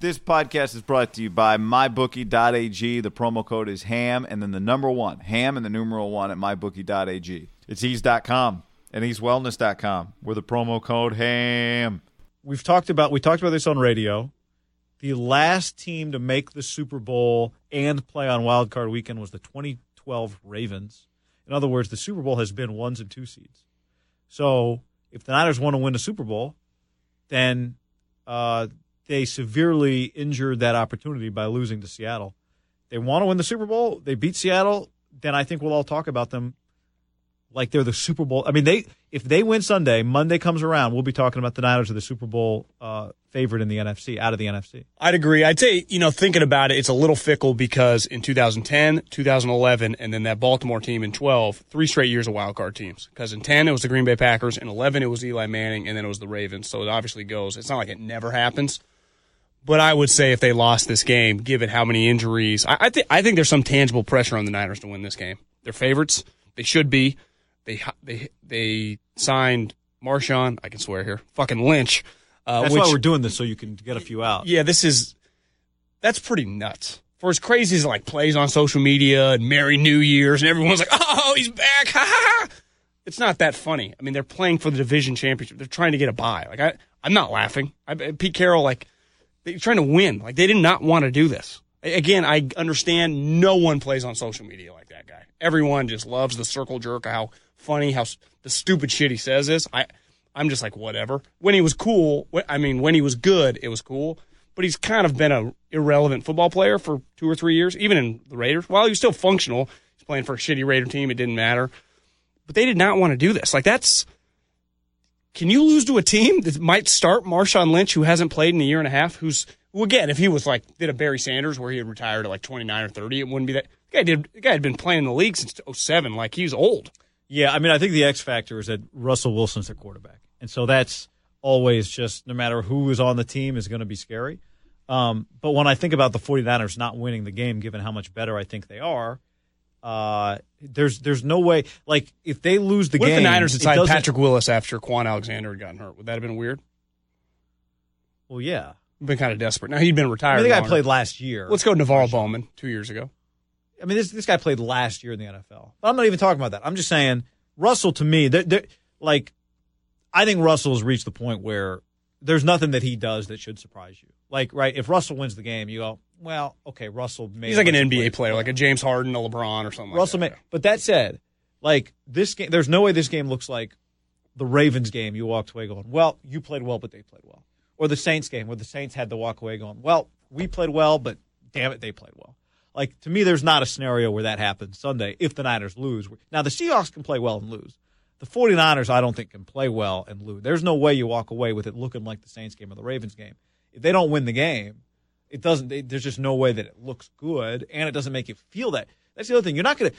This podcast is brought to you by MyBookie.ag. The promo code is HAM and then the number one, HAM and the numeral one at MyBookie.ag. It's ease.com and easewellness.com with the promo code HAM. We've talked about we talked about this on radio. The last team to make the Super Bowl and play on Wild Card Weekend was the 2012 Ravens. In other words, the Super Bowl has been ones and two seeds. So if the Niners want to win the Super Bowl, then uh, they severely injured that opportunity by losing to Seattle. They want to win the Super Bowl. They beat Seattle. Then I think we'll all talk about them like they're the Super Bowl. I mean, they if they win Sunday, Monday comes around, we'll be talking about the Niners are the Super Bowl uh, favorite in the NFC, out of the NFC. I'd agree. I'd say, you know, thinking about it, it's a little fickle because in 2010, 2011, and then that Baltimore team in 12, three straight years of wild card teams. Because in 10, it was the Green Bay Packers. In 11, it was Eli Manning, and then it was the Ravens. So it obviously goes. It's not like it never happens. But I would say if they lost this game, given how many injuries, I, I think I think there's some tangible pressure on the Niners to win this game. They're favorites. They should be. They they they signed Marshawn. I can swear here. Fucking Lynch. Uh, That's which, why we're doing this so you can get a few out. Yeah, this is that's pretty nuts. For as crazy as like plays on social media and Merry New Year's and everyone's like, oh, he's back, ha ha ha. It's not that funny. I mean, they're playing for the division championship. They're trying to get a bye. Like I, I'm not laughing. I, Pete Carroll, like they're trying to win. Like they did not want to do this. Again, I understand no one plays on social media like that guy. Everyone just loves the circle jerk, how funny, how the stupid shit he says is. I, I'm just like, whatever. When he was cool, I mean, when he was good, it was cool. But he's kind of been a irrelevant football player for two or three years, even in the Raiders. While he was still functional, he's playing for a shitty Raider team. It didn't matter. But they did not want to do this. Like that's. Can you lose to a team that might start Marshawn Lynch, who hasn't played in a year and a half? Who's well, again, if he was like did a Barry Sanders where he had retired at like 29 or 30, it wouldn't be that. The guy did. The guy had been playing in the league since 07. Like he's old. Yeah, I mean, I think the X factor is that Russell Wilson's their quarterback, and so that's always just no matter who is on the team is going to be scary. Um, but when I think about the 49ers not winning the game, given how much better I think they are, uh, there's there's no way. Like if they lose the what game, if the Niners it decide Patrick Willis after Kwon Alexander had gotten hurt? Would that have been weird? Well, yeah. Been kind of desperate. Now he'd been I retired. mean, the guy played last year. Let's go NaVorro Bowman two years ago. I mean, this this guy played last year in the NFL. But I'm not even talking about that. I'm just saying Russell to me, they're, they're, like, I think Russell has reached the point where there's nothing that he does that should surprise you. Like, right, if Russell wins the game, you go, well, okay, Russell made He's like an NBA player, like a James Harden, a LeBron, or something. Russell like made. But that said, like this game, there's no way this game looks like the Ravens game. You walked away going, well, you played well, but they played well. or the Saints game where the Saints had to walk away going, well, we played well, but damn it, they played well. Like to me, there's not a scenario where that happens Sunday if the Niners lose. Now the Seahawks can play well and lose. The 49ers, I don't think, can play well and lose. There's no way you walk away with it looking like the Saints game or the Ravens game. If they don't win the game, it doesn't. They, there's just no way that it looks good, and it doesn't make you feel that. That's the other thing. You're not going to.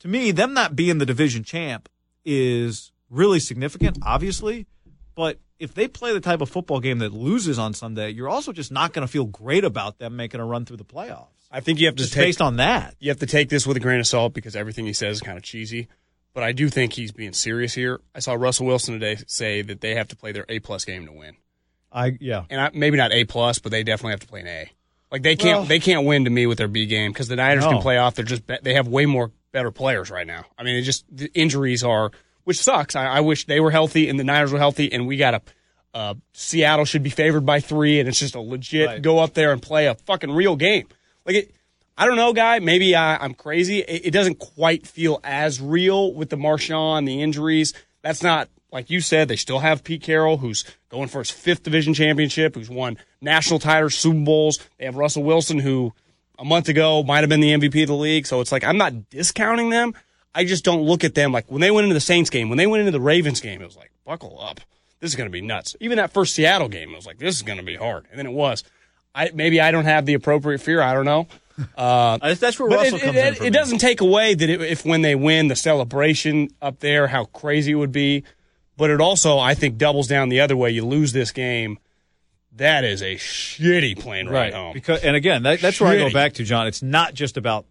To me, them not being the division champ is really significant, obviously. But if they play the type of football game that loses on Sunday, you're also just not going to feel great about them making a run through the playoffs. I think you have to Just take based on that. you have to take this with a grain of salt because everything he says is kind of cheesy. But I do think he's being serious here. I saw Russell Wilson today say that they have to play their A plus game to win, I yeah. and I, maybe not A plus, but they definitely have to play an A. Like they can't Well- they can't win to me with their B game because the Niners No. can play off. They're just be- they have way more better players right now. I mean, it just the injuries are which sucks. I, I wish they were healthy and the Niners were healthy, and we got a. Uh, Seattle should be favored by three, and it's just a legit Right. go up there and play a fucking real game. Like it, I don't know, guy. Maybe I, I'm crazy. It, it doesn't quite feel as real with the Marshawn, the injuries. That's not like you said. They still have Pete Carroll, who's going for his fifth division championship, who's won national titles, Super Bowls. They have Russell Wilson, who a month ago might have been the MVP of the league. So it's like I'm not discounting them. I just don't look at them like when they went into the Saints game, when they went into the Ravens game, it was like buckle up. This is going to be nuts. Even that first Seattle game, it was like this is going to be hard, and then it was. I maybe I don't have the appropriate fear. I don't know. Uh, That's, where Russell it, comes it, in. it me. doesn't take away that it, if when they win the celebration up there, how crazy it would be. But it also, I think, doubles down the other way. You lose this game, that is a shitty plane ride right home. because and again that, that's where I go back to John. It's not just about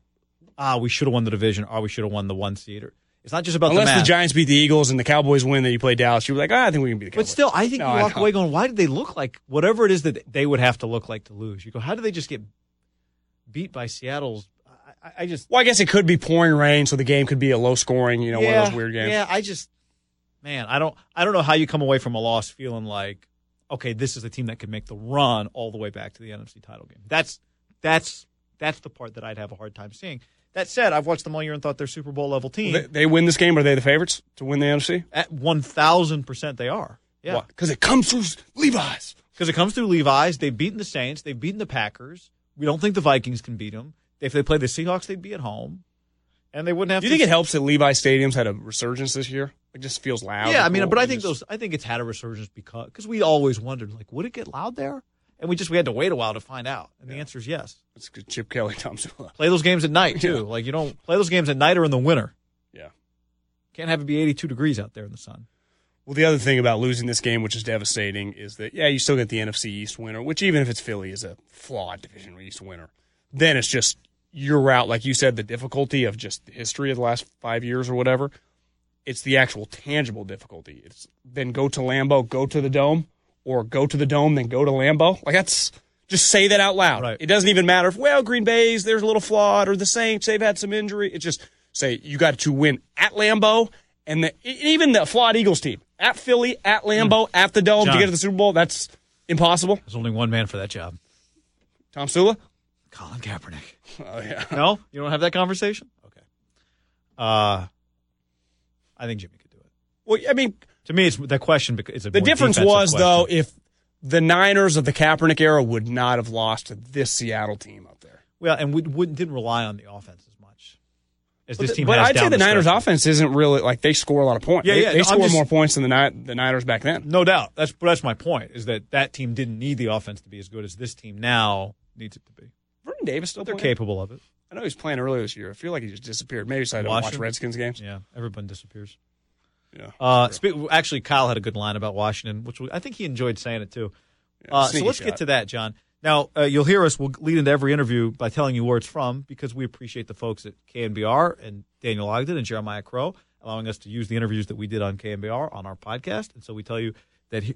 ah we should have won the division or we should have won the one seed. Or, it's not just about Unless the, the. Giants beat the Eagles and the Cowboys win, then you play Dallas. You're like, ah, I think we can beat the Cowboys. But still, I think No, you walk away going, why did they look like whatever it is that they would have to look like to lose? You go, how did they just get beat by Seattle's? I, I- I just Well, I guess it could be pouring rain, so the game could be a low scoring, you know, one of those weird games. Yeah, I just man, I don't I don't know how you come away from a loss feeling like okay, this is a team that could make the run all the way back to the NFC title game. That's that's that's the part that I'd have a hard time seeing. That said, I've watched them all year and thought they're Super Bowl level team. They, they win this game. Are they the favorites to win the NFC? At one thousand percent, they are. Yeah, Because it comes through Levi's. because it comes through Levi's. They've beaten the Saints. They've beaten the Packers. We don't think the Vikings can beat them. If they play the Seahawks, they'd be at home, and they wouldn't have. Do you to think it helps that Levi Stadium's had a resurgence this year? It just feels loud. Yeah, I mean, cool. but I think just- those. I think it's had a resurgence because because we always wondered like, would it get loud there? And we just we had to wait a while to find out. And the answer is yes. It's good. Chip Kelly, Tomsula. Play those games at night too. Yeah. Like you don't play those games at night or in the winter. Yeah. Can't have it be 82 degrees out there in the sun. Well, the other thing about losing this game, which is devastating, is that yeah, you still get the NFC East winner, which even if it's Philly, is a flawed division East winner. Then it's just you're out, like you said, the difficulty of just the history of the last five years or whatever. It's the actual tangible difficulty. It's then go to Lambeau, go to the Dome, or go to the Dome, then go to Lambeau. Like that's just say that out loud. Right. It doesn't even matter if well Green Bay's there's a little flawed or the Saints they've had some injury. It's just say you got to win at Lambeau and the, even the flawed Eagles team at Philly, at Lambeau, mm. at the Dome to get to the Super Bowl. That's impossible. There's only one man for that job. Tomsula. Colin Kaepernick. Oh yeah. No, you don't have that conversation. Okay. Uh, I think Jimmy could do it. Well, I mean, To me, it's the question. bec- Is a the difference defensive was though if the Niners of the Kaepernick era would not have lost to this Seattle team up there. well, and we wouldn't didn't rely on the offense as much as this But, team. but has I'd say down the Niners' stretch. offense isn't really like they score a lot of points. Yeah, they, yeah, They no, score just- more points than the Ni- the Niners back then. No doubt. That's but that's my point. Is that that team didn't need the offense to be as good as this team now needs it to be. Vernon Davis still They're playing? capable of it. I know he was playing earlier this year. I feel like he just disappeared. Maybe so I don't watch Washington? Redskins games. Yeah, everyone disappears. Yeah. Uh, spe- actually, Kyle had a good line about Washington, which we, I think he enjoyed saying it too. Uh, so sneaky let's shot. get to that, John. Now, uh, you'll hear us. We'll lead into every interview by telling you where it's from because we appreciate the folks at KNBR and Daniel Ogden and Jeremiah Crowe allowing us to use the interviews that we did on KNBR on our podcast. And so we tell you that he,